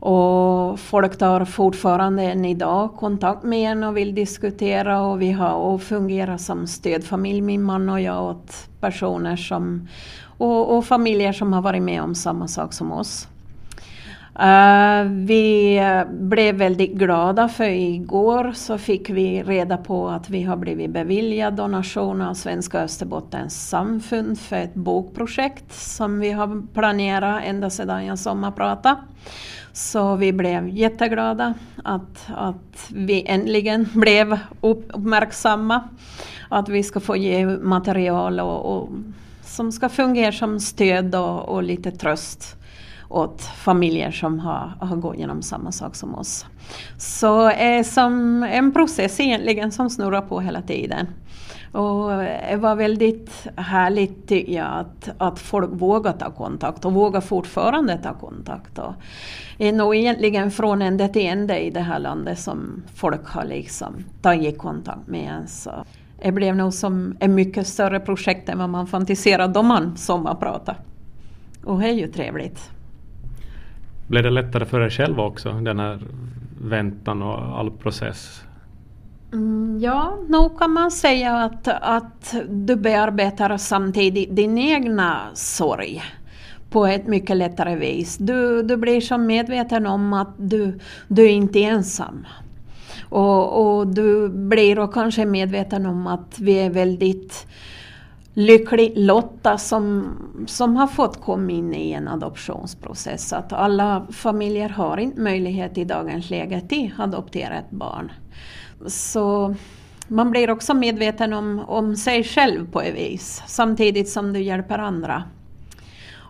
Och folk tar fortfarande än idag kontakt med en och vill diskutera och vi har och fungerar som stödfamilj min man och jag åt personer som och, och familjer som har varit med om samma sak som oss. Uh, vi blev väldigt glada för igår så fick vi reda på att vi har blivit beviljad donation av Svenska Österbottens samfund för ett bokprojekt som vi har planerat ända sedan jag sommarpratade. Så vi blev jätteglada att, att vi äntligen blev uppmärksamma. Att vi ska få ge material och, och som ska fungera som stöd och, och lite tröst åt familjer som har, har gått igenom samma sak som oss. Så det är som en process egentligen som snurrar på hela tiden. Och eh, det var väldigt härligt tycker jag att, att folk vågar ta kontakt och vågar fortfarande ta kontakt. Och det är nog egentligen från ände till ände i det här landet som folk har liksom tagit kontakt med en. Så det blev nog som ett mycket större projekt än vad man fantiserade då man sommarpratade. Och det är ju trevligt. Blev det lättare för er själva också, den här väntan och all process? Mm, ja, nog kan man säga att, att du bearbetar samtidigt din egna sorg på ett mycket lättare vis. Du, du blir så medveten om att du, du är inte är ensam. Och, och du blir och kanske medveten om att vi är väldigt lycklig Lotta som, som har fått komma in i en adoptionsprocess. Att alla familjer har inte möjlighet i dagens läge att adoptera ett barn. Så man blir också medveten om, om sig själv på ett vis, samtidigt som du hjälper andra.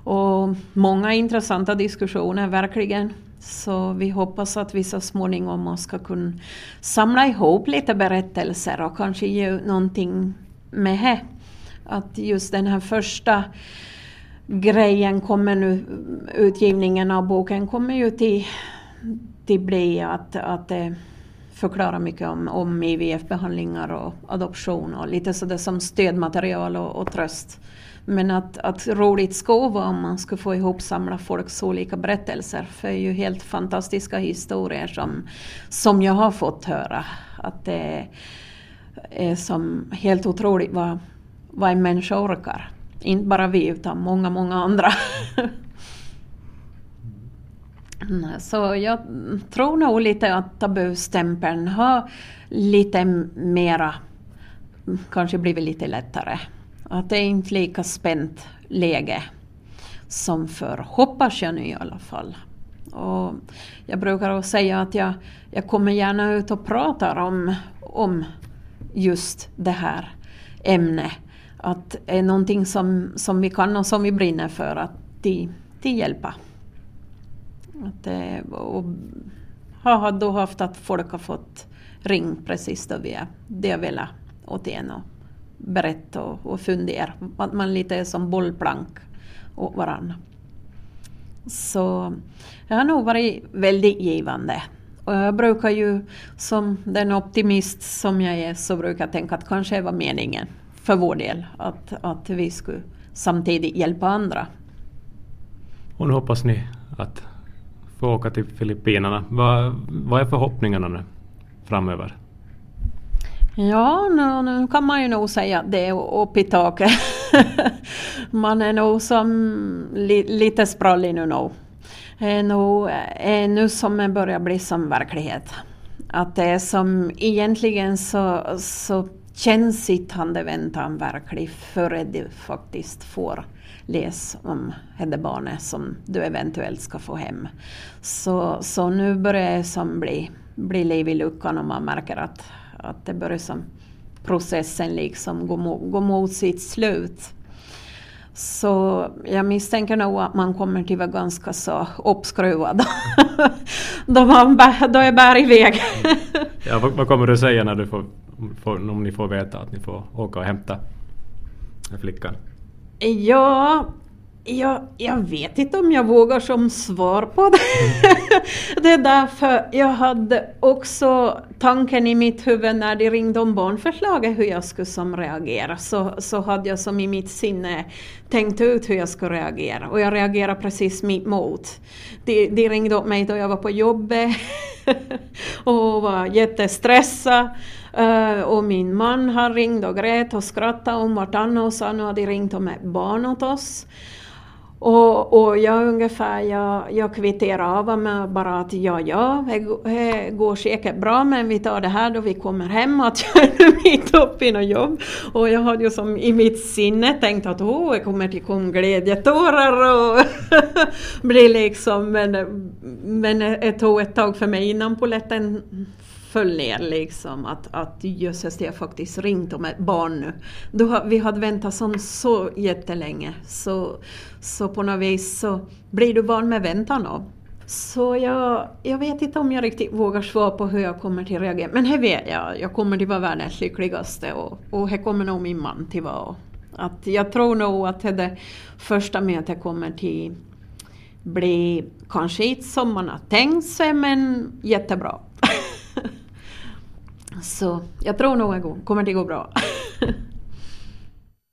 Och många intressanta diskussioner, verkligen. Så vi hoppas att vi så småningom ska kunna samla ihop lite berättelser och kanske ge någonting med det. Att just den här första grejen kommer nu, utgivningen av boken kommer ju till, till bli att, att eh, förklara mycket om, om IVF-behandlingar och adoption och lite sådär som stödmaterial och, och tröst. Men att, att roligt skulle vara om man skulle få ihop samla folks olika berättelser. För det är ju helt fantastiska historier som, som jag har fått höra. Att det är som helt otroligt vad, vad en människa orkar. Inte bara vi utan många, många andra. Mm. Så jag tror nog lite att tabustämpeln har lite mera, kanske blivit lite lättare. Att det är inte lika spänt läge som för hoppas jag nu i alla fall. Och jag brukar säga att jag, jag kommer gärna ut och pratar om, om just det här ämnet. Att det är någonting som, som vi kan och som vi brinner för att de, de hjälpa. Att eh, och har då haft att folk har fått ring precis då vi, det har velat åt en och berätta och, och fundera. Att man lite är som bollplank åt varandra. Så det har nog varit väldigt givande. Och jag brukar ju, som den optimist som jag är, så brukar jag tänka att kanske det var meningen för vår del att, att vi skulle samtidigt hjälpa andra. Och nu hoppas ni att få åka till Filippinerna. Vad, vad är förhoppningarna nu framöver? Ja, nu, nu, kan man ju nog säga att det är upp i taket. man är nog som li, lite sprallig nu nog. Är nog nu som det börjar bli som verklighet. Att det är som egentligen så, så känns sittande väntan verkligen före du faktiskt får läsa om det barnet som du eventuellt ska få hem. Så, så nu börjar det som bli, bli liv i luckan och man märker att att det börjar som processen liksom gå, mot, gå mot sitt slut. Så jag misstänker nog att man kommer till vara ganska så uppskruvad då, man bär, då jag bär iväg. ja, vad, kommer du säga när du får, om ni får veta att ni får åka och hämta flickan? Ja, jag, jag vet inte om jag vågar som svar på det. det är därför jag hade också tanken i mitt huvud när de ringde om barnförslaget hur jag skulle som reagera. Så, så hade jag som i mitt sinne tänkt ut hur jag skulle reagera. Och jag reagerade precis mitt mot. De, de ringde upp mig då jag var på jobbet och var jättestressad. Uh, och min man han ringde och grät och skrattade om vartannat och sa nu har de ringt om ett barn åt oss. Och, och jag ungefär, jag, jag kvitterar av med bara att ja, ja, det går säkert bra men vi tar det här då vi kommer hem att jag är mitt uppe i något jobb. Och jag hade ju som i mitt sinne tänkt att åh, det kommer till kom glädjetårar och bli liksom, men, men det tog ett tag för mig innan poletten föll ner liksom att, att jösses det har faktiskt ringt om ett barn nu. Då, vi hade väntat som så jättelänge så, så på något vis så blir du van med väntan då. Så jag, jag vet inte om jag riktigt vågar svara på hur jag kommer till reagera. Men här vet jag, jag kommer till vara världens lyckligaste och, och här kommer nog min man till vara. Att jag tror nog att det första mötet kommer till bli kanske inte som man har tänkt sig men jättebra. Så jag tror nog det kommer det gå bra.